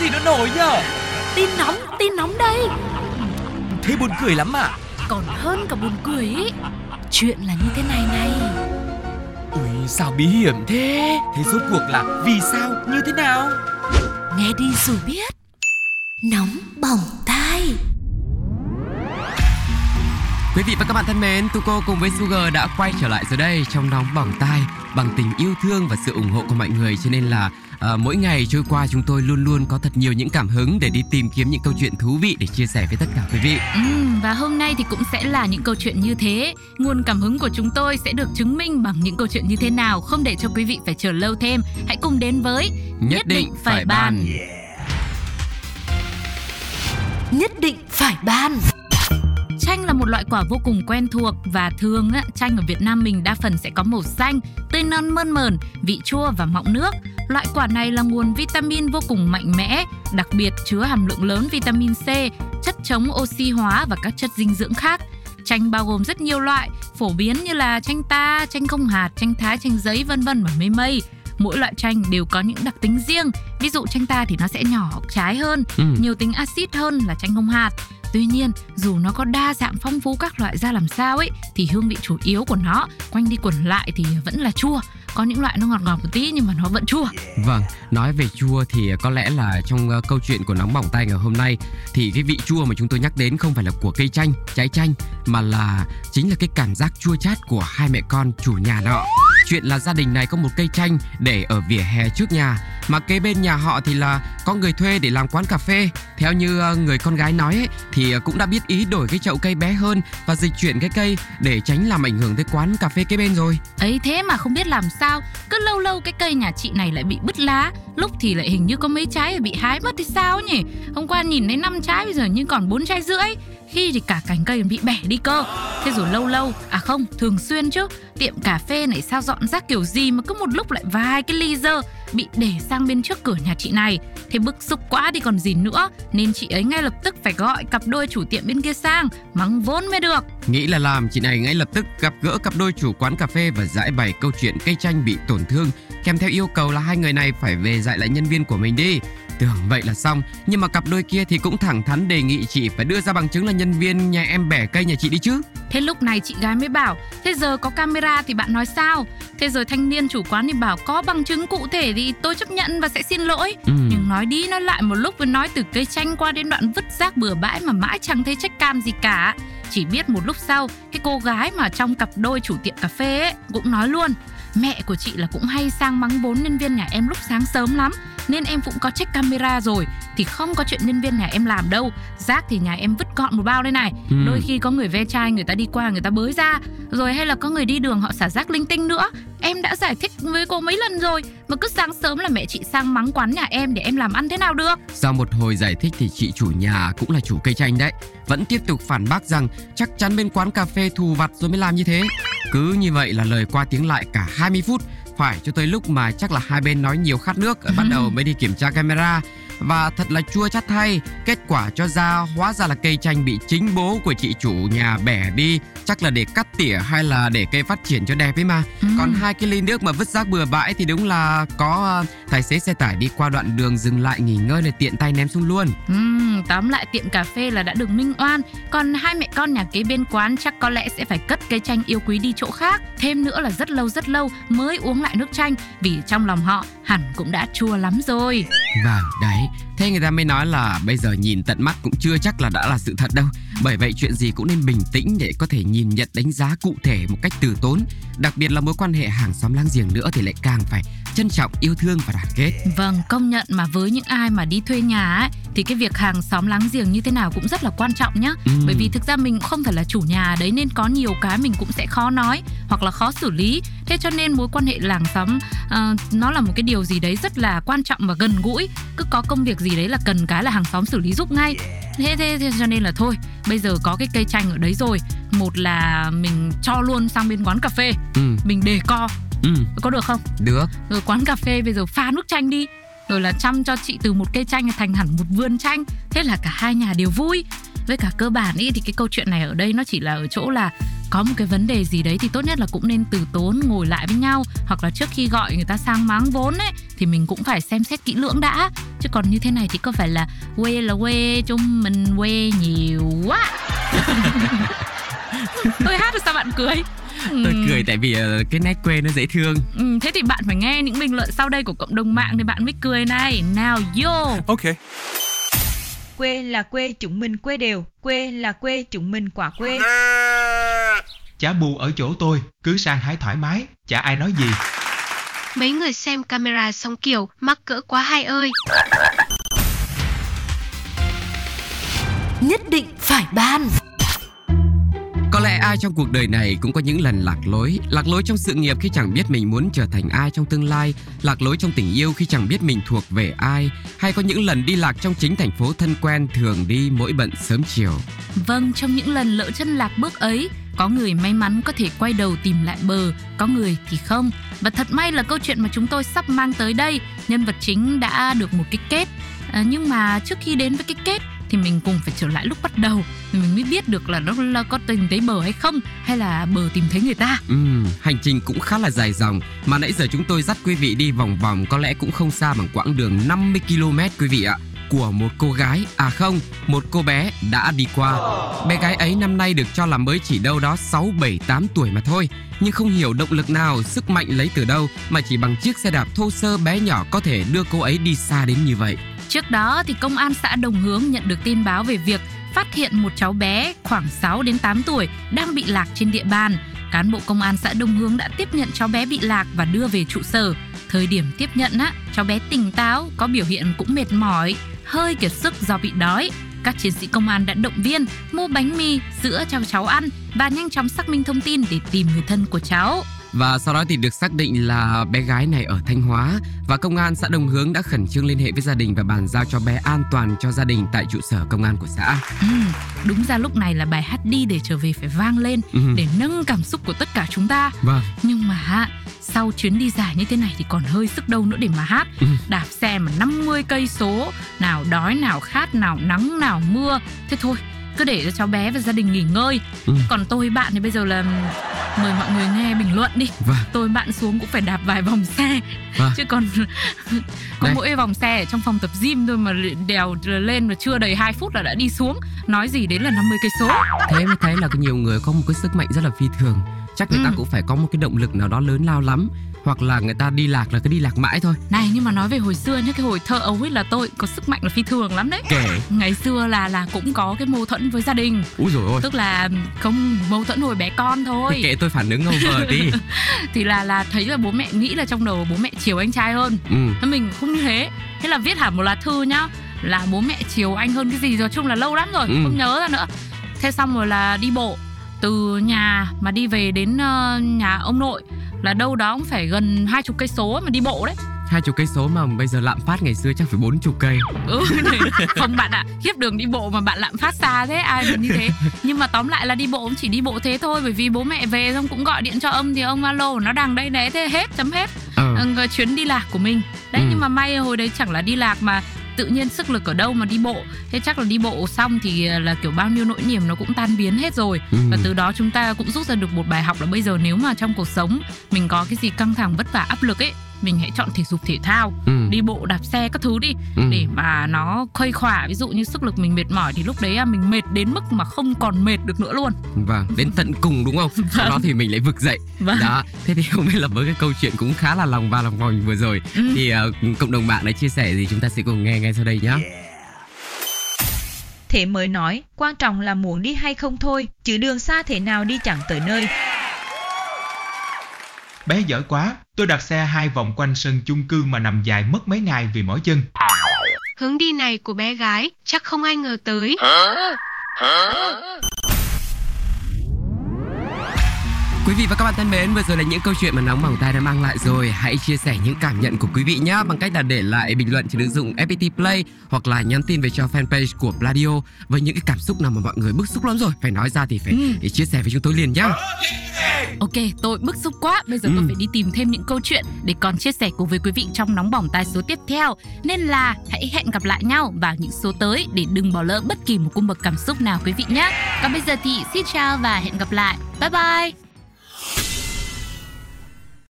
gì nó nổi nhở? Tin nóng, tin nóng đây. Thế buồn cười lắm à? Còn hơn cả buồn cười ý. Chuyện là như thế này này. Ui sao bí hiểm thế? Thế rốt cuộc là vì sao? Như thế nào? Nghe đi rồi biết. Nóng bỏng tai. Quý vị và các bạn thân mến, Tuko cùng với Sugar đã quay trở lại rồi đây trong nóng bỏng tai bằng tình yêu thương và sự ủng hộ của mọi người. Cho nên là uh, mỗi ngày trôi qua chúng tôi luôn luôn có thật nhiều những cảm hứng để đi tìm kiếm những câu chuyện thú vị để chia sẻ với tất cả quý vị. ừ, Và hôm nay thì cũng sẽ là những câu chuyện như thế Nguồn cảm hứng của chúng tôi sẽ được chứng minh bằng những câu chuyện như thế nào Không để cho quý vị phải chờ lâu thêm Hãy cùng đến với Nhất định phải bàn. Nhất định phải ban Chanh là một loại quả vô cùng quen thuộc và thường á, chanh ở Việt Nam mình đa phần sẽ có màu xanh, tươi non mơn mởn, vị chua và mọng nước. Loại quả này là nguồn vitamin vô cùng mạnh mẽ, đặc biệt chứa hàm lượng lớn vitamin C, chất chống oxy hóa và các chất dinh dưỡng khác. Chanh bao gồm rất nhiều loại, phổ biến như là chanh ta, chanh không hạt, chanh thái, chanh giấy vân vân và mây mây. Mỗi loại chanh đều có những đặc tính riêng. Ví dụ chanh ta thì nó sẽ nhỏ trái hơn, Ừ. nhiều tính axit hơn là chanh không hạt. Tuy nhiên, dù nó có đa dạng phong phú các loại ra làm sao ấy thì hương vị chủ yếu của nó quanh đi quẩn lại thì vẫn là chua. Có những loại nó ngọt ngọt một tí nhưng mà nó vẫn chua. Vâng, nói về chua thì có lẽ là trong ờ, câu chuyện của nóng bỏng tay ngày hôm nay thì cái vị chua mà chúng tôi nhắc đến không phải là của cây chanh, trái chanh mà là chính là cái cảm giác chua chát của hai mẹ con chủ nhà nọ. Chuyện là gia đình này có một cây chanh để ở vỉa hè trước nhà mà kế bên nhà họ thì là có người thuê để làm quán cà phê. Theo như ờ, người con gái nói ấy, thì ờ, cũng đã biết ý đổi cái chậu cây bé hơn và dịch chuyển cái cây để tránh làm ảnh hưởng tới quán cà phê kế bên rồi. ấy thế mà không biết làm sao cứ lâu lâu cái cây nhà chị này lại bị bứt lá lúc thì lại hình như có mấy trái bị hái mất thì sao nhỉ hôm qua nhìn thấy năm trái bây giờ như còn bốn trái rưỡi khi thì cả cành cây bị bẻ đi cơ. Thế rồi lâu lâu à không thường xuyên chứ. Tiệm cà phê này sao dọn rác kiểu gì mà cứ một lúc lại vài cái ly dơ bị để sang bên trước cửa nhà chị này. Thế bức xúc quá thì còn gì nữa nên chị ấy ngay lập tức phải gọi cặp đôi chủ tiệm bên kia sang mắng vốn mới được. Nghĩ là làm, chị này ngay lập tức gặp gỡ cặp đôi chủ quán cà phê và giải bày câu chuyện cây chanh bị tổn thương, kèm theo yêu cầu là hai người này phải về dạy lại nhân viên của mình đi. Tưởng vậy là xong, nhưng mà cặp đôi kia thì cũng thẳng thắn đề nghị chị phải đưa ra bằng chứng là nhân viên nhà em bẻ cây nhà chị đi chứ. Thế lúc này chị gái mới bảo Thế giờ có camera thì bạn nói sao Thế rồi thanh niên chủ quán thì bảo Có bằng chứng cụ thể thì tôi chấp nhận và sẽ xin lỗi Ừ. Nhưng nói đi nói lại một lúc Với nói từ cây chanh qua đến đoạn vứt rác bừa bãi Mà mãi chẳng thấy trách cam gì cả Chỉ biết một lúc sau Cái cô gái mà trong cặp đôi chủ tiệm cà phê ấy Cũng nói luôn Mẹ của chị là cũng hay sang mắng bốn nhân viên nhà em lúc sáng sớm lắm Nên em cũng có check camera rồi. Thì không có chuyện nhân viên nhà em làm đâu. Rác thì nhà em vứt gọn một bao đây này. Ừ. Đôi khi có người ve chai người ta đi qua người ta bới ra. Rồi hay là có người đi đường họ xả rác linh tinh nữa. Em đã giải thích với cô mấy lần rồi. Mà cứ sáng sớm là mẹ chị sang mắng quán nhà em để em làm ăn thế nào được? Sau một hồi giải thích thì chị chủ nhà cũng là chủ cây chanh đấy. Vẫn tiếp tục phản bác rằng chắc chắn bên quán cà phê thù vặt rồi mới làm như thế. Cứ như vậy là lời qua tiếng lại cả 20 phút Phải cho tới lúc mà chắc là hai bên nói nhiều khát nước Bắt đầu mới đi kiểm tra camera Và thật là chua chát thay Kết quả cho ra hóa ra là cây chanh bị chính bố của chị chủ nhà bẻ đi Chắc là để cắt tỉa hay là để cây phát triển cho đẹp ấy mà Ừ. Còn hai cái ly nước mà vứt rác bừa bãi thì đúng là có ờ, tài xế xe tải đi qua đoạn đường dừng lại nghỉ ngơi để tiện tay ném xuống luôn. Ừm, tóm lại tiệm cà phê là đã được minh oan Còn hai mẹ con nhà kế bên quán chắc có lẽ sẽ phải cất cây chanh yêu quý đi chỗ khác Thêm nữa là rất lâu rất lâu mới uống lại nước chanh Vì trong lòng họ hẳn cũng đã chua lắm rồi Vâng, đấy. Thế người ta mới nói là bây giờ nhìn tận mắt cũng chưa chắc là đã là sự thật đâu. Bởi vậy chuyện gì cũng nên bình tĩnh để có thể nhìn nhận đánh giá cụ thể một cách từ tốn. Đặc biệt là mối quan hệ hàng xóm láng giềng nữa thì lại càng phải trân trọng, yêu thương và đoàn kết. Vâng, công nhận mà với những ai mà đi thuê nhà ấy thì cái việc hàng xóm láng giềng như thế nào cũng rất là quan trọng nhá. Ừ. Bởi vì thực ra mình cũng không phải là chủ nhà đấy nên có nhiều cái mình cũng sẽ khó nói hoặc là khó xử lý. Thế cho nên mối quan hệ làng xóm ờ, nó là một cái điều gì đấy rất là quan trọng và gần gũi. Cứ có công việc gì đấy là cần cái là hàng xóm xử lý giúp ngay. Thế, thế, thế cho nên là thôi, bây giờ có cái cây chanh ở đấy rồi, một là mình cho luôn sang bên quán cà phê, Ừ, mình đề co, ừ, có được không? được. rồi quán cà phê bây giờ pha nước chanh đi. Rồi là chăm cho chị từ một cây chanh thành hẳn một vườn chanh. Thế là cả hai nhà đều vui. Với cả cơ bản ý thì cái câu chuyện này ở đây nó chỉ là ở chỗ là có một cái vấn đề gì đấy thì tốt nhất là cũng nên từ tốn ngồi lại với nhau hoặc là trước khi gọi người ta sang máng vốn ấy thì mình cũng phải xem xét kỹ lưỡng đã chứ còn như thế này thì có phải là quê là quê chung mình quê nhiều quá tôi hát rồi sao bạn cười tôi Ừ. cười tại vì ờ, cái nét quê nó dễ thương Ừ, thế thì bạn phải nghe những bình luận sau đây của cộng đồng mạng thì bạn mới cười này. Nào vô. Okay. Quê là quê chúng mình quê đều, quê là quê chúng mình quả quê. Chả bù ở chỗ tôi, cứ sang hái thoải mái, chả ai nói gì. Mấy người xem camera xong kiểu mắc cỡ quá hai ơi. Nhất định phải ban. Có lẽ ai trong cuộc đời này cũng có những lần lạc lối Lạc lối trong sự nghiệp khi chẳng biết mình muốn trở thành ai trong tương lai Lạc lối trong tình yêu khi chẳng biết mình thuộc về ai Hay có những lần đi lạc trong chính thành phố thân quen thường đi mỗi bận sớm chiều Vâng, trong những lần lỡ chân lạc bước ấy, có người may mắn có thể quay đầu tìm lại bờ, có người thì không. Và thật may là câu chuyện mà chúng tôi sắp mang tới đây, nhân vật chính đã được một cái kết. À, nhưng mà trước khi đến với cái kết thì mình cùng phải trở lại lúc bắt đầu thì mình mới biết được là nó là có tìm thấy bờ hay không hay là bờ tìm thấy người ta. ừ, hành trình cũng khá là dài dòng Mà nãy giờ chúng tôi dắt quý vị đi vòng vòng Có lẽ cũng không xa bằng quãng đường 50 km quý vị ạ của một cô gái, à không, một cô bé đã đi qua. Bé gái ấy năm nay được cho là mới chỉ đâu đó 6, 7, 8 tuổi mà thôi. Nhưng không hiểu động lực nào, sức mạnh lấy từ đâu mà chỉ bằng chiếc xe đạp thô sơ bé nhỏ có thể đưa cô ấy đi xa đến như vậy. Trước đó thì công an xã Đồng Hướng nhận được tin báo về việc phát hiện một cháu bé khoảng 6 đến 8 tuổi đang bị lạc trên địa bàn. Cán bộ công an xã Đông Hướng đã tiếp nhận cháu bé bị lạc và đưa về trụ sở. Thời điểm tiếp nhận á, cháu bé tỉnh táo, có biểu hiện cũng mệt mỏi, hơi kiệt sức do bị đói. Các chiến sĩ công an đã động viên, mua bánh mì, sữa cho cháu ăn và nhanh chóng xác minh thông tin để tìm người thân của cháu. Và sau đó thì được xác định là bé gái này ở Thanh Hóa và công an xã Đồng Hướng đã khẩn trương liên hệ với gia đình và bàn giao cho bé an toàn cho gia đình tại trụ sở công an của xã. Ừ, đúng ra lúc này là bài hát đi để trở về phải vang lên Ừ. để nâng cảm xúc của tất cả chúng ta. Vâng. Nhưng mà sau chuyến đi dài như thế này thì còn hơi sức đâu nữa để mà hát. Ừ. Đạp xe mà 50 cây số, nào đói nào khát, nào nắng nào mưa. Thế thôi, cứ để cho cháu bé và gia đình nghỉ ngơi. Ừ. Còn tôi bạn thì bây giờ là mời mọi người nghe bình luận đi. Vâng. Tôi bạn xuống cũng phải đạp vài vòng xe. Vâng. Chứ còn có Đây. mỗi vòng xe ở trong phòng tập gym thôi mà đèo lên mà chưa đầy 2 phút là đã đi xuống. Nói gì đến là 50 cây số. Thế mới thấy là nhiều người có một cái sức mạnh rất là phi thường. Chắc người ta Ừ. cũng phải có một cái động lực nào đó lớn lao lắm hoặc là người ta đi lạc là cứ đi lạc mãi thôi. Này nhưng mà nói về hồi xưa nhá cái hồi thơ ấu ấy là tôi có sức mạnh là phi thường lắm đấy. Kể. Ngày xưa là là cũng có cái mâu thuẫn với gia đình, Úi rồi ôi. tức là không mâu thuẫn hồi bé con thôi. Kệ tôi phản ứng over đi. Thì là là thấy là bố mẹ nghĩ là trong đầu bố mẹ chiều anh trai hơn. Ừ. Thế mình không như thế. Thế là viết hẳn một lá thư nhá là bố mẹ chiều anh hơn cái gì rồi chung là lâu lắm rồi, Ừ. không nhớ ra nữa. Thế xong rồi là đi bộ từ nhà mà đi về đến ờ, nhà ông nội là đâu đó cũng phải gần hai chục cây số mà đi bộ đấy. Hai chục cây số mà bây giờ lạm phát ngày xưa chắc phải bốn chục cây. ừ, không bạn ạ khiếp đường đi bộ mà bạn lạm phát xa thế ai mà như thế nhưng mà tóm lại là đi bộ cũng chỉ đi bộ thế thôi bởi vì bố mẹ về xong cũng gọi điện cho ông thì ông alo nó đang đây đấy thế hết chấm hết ừ. chuyến đi lạc của mình đấy Ừ. nhưng mà may hồi đấy chẳng là đi lạc mà tự nhiên sức lực ở đâu mà đi bộ thế chắc là đi bộ xong thì là kiểu bao nhiêu nỗi niềm nó cũng tan biến hết rồi Ừ. và từ đó chúng ta cũng rút ra được một bài học là bây giờ nếu mà trong cuộc sống mình có cái gì căng thẳng vất vả áp lực ấy mình hãy chọn thể dục thể thao Ừ. đi bộ đạp xe các thứ đi Ừ. để mà nó khuây khỏa ví dụ như sức lực mình mệt mỏi thì lúc đấy à, mình mệt đến mức mà không còn mệt được nữa luôn Vâng, đến tận cùng đúng không? Sau đó thì mình lại vực dậy. Vâng. Đó, thế thì không biết là với cái câu chuyện cũng khá là lòng va lòng vòng vừa rồi Ừ. thì ờ, cộng đồng mạng đã chia sẻ gì chúng ta sẽ cùng nghe ngay sau đây nhé. Thế mới nói, quan trọng là muốn đi hay không thôi, chứ đường xa thế nào đi chẳng tới nơi. Bé giỏi quá, tôi đặt xe hai vòng quanh sân chung cư mà nằm dài mất mấy ngày vì mỏi chân. Hướng đi này của bé gái chắc không ai ngờ tới. Quý vị và các bạn thân mến, vừa rồi là những câu chuyện mà nóng bỏng tai đã mang lại rồi. Hãy chia sẻ những cảm nhận của quý vị nhé bằng cách là để lại bình luận trên ứng dụng FPT Play hoặc là nhắn tin về cho fanpage của Pladio với những cái cảm xúc nào mà mọi người bức xúc lắm rồi. Phải nói ra thì phải Ừ. để chia sẻ với chúng tôi liền nhá. Ok tôi bức xúc quá. Bây giờ Ừ. tôi phải đi tìm thêm những câu chuyện để còn chia sẻ cùng với quý vị trong nóng bỏng tai số tiếp theo. Nên là hãy hẹn gặp lại nhau vào những số tới để đừng bỏ lỡ bất kỳ một cung bậc cảm xúc nào quý vị nhé. Còn bây giờ thì xin chào và hẹn gặp lại. Bye bye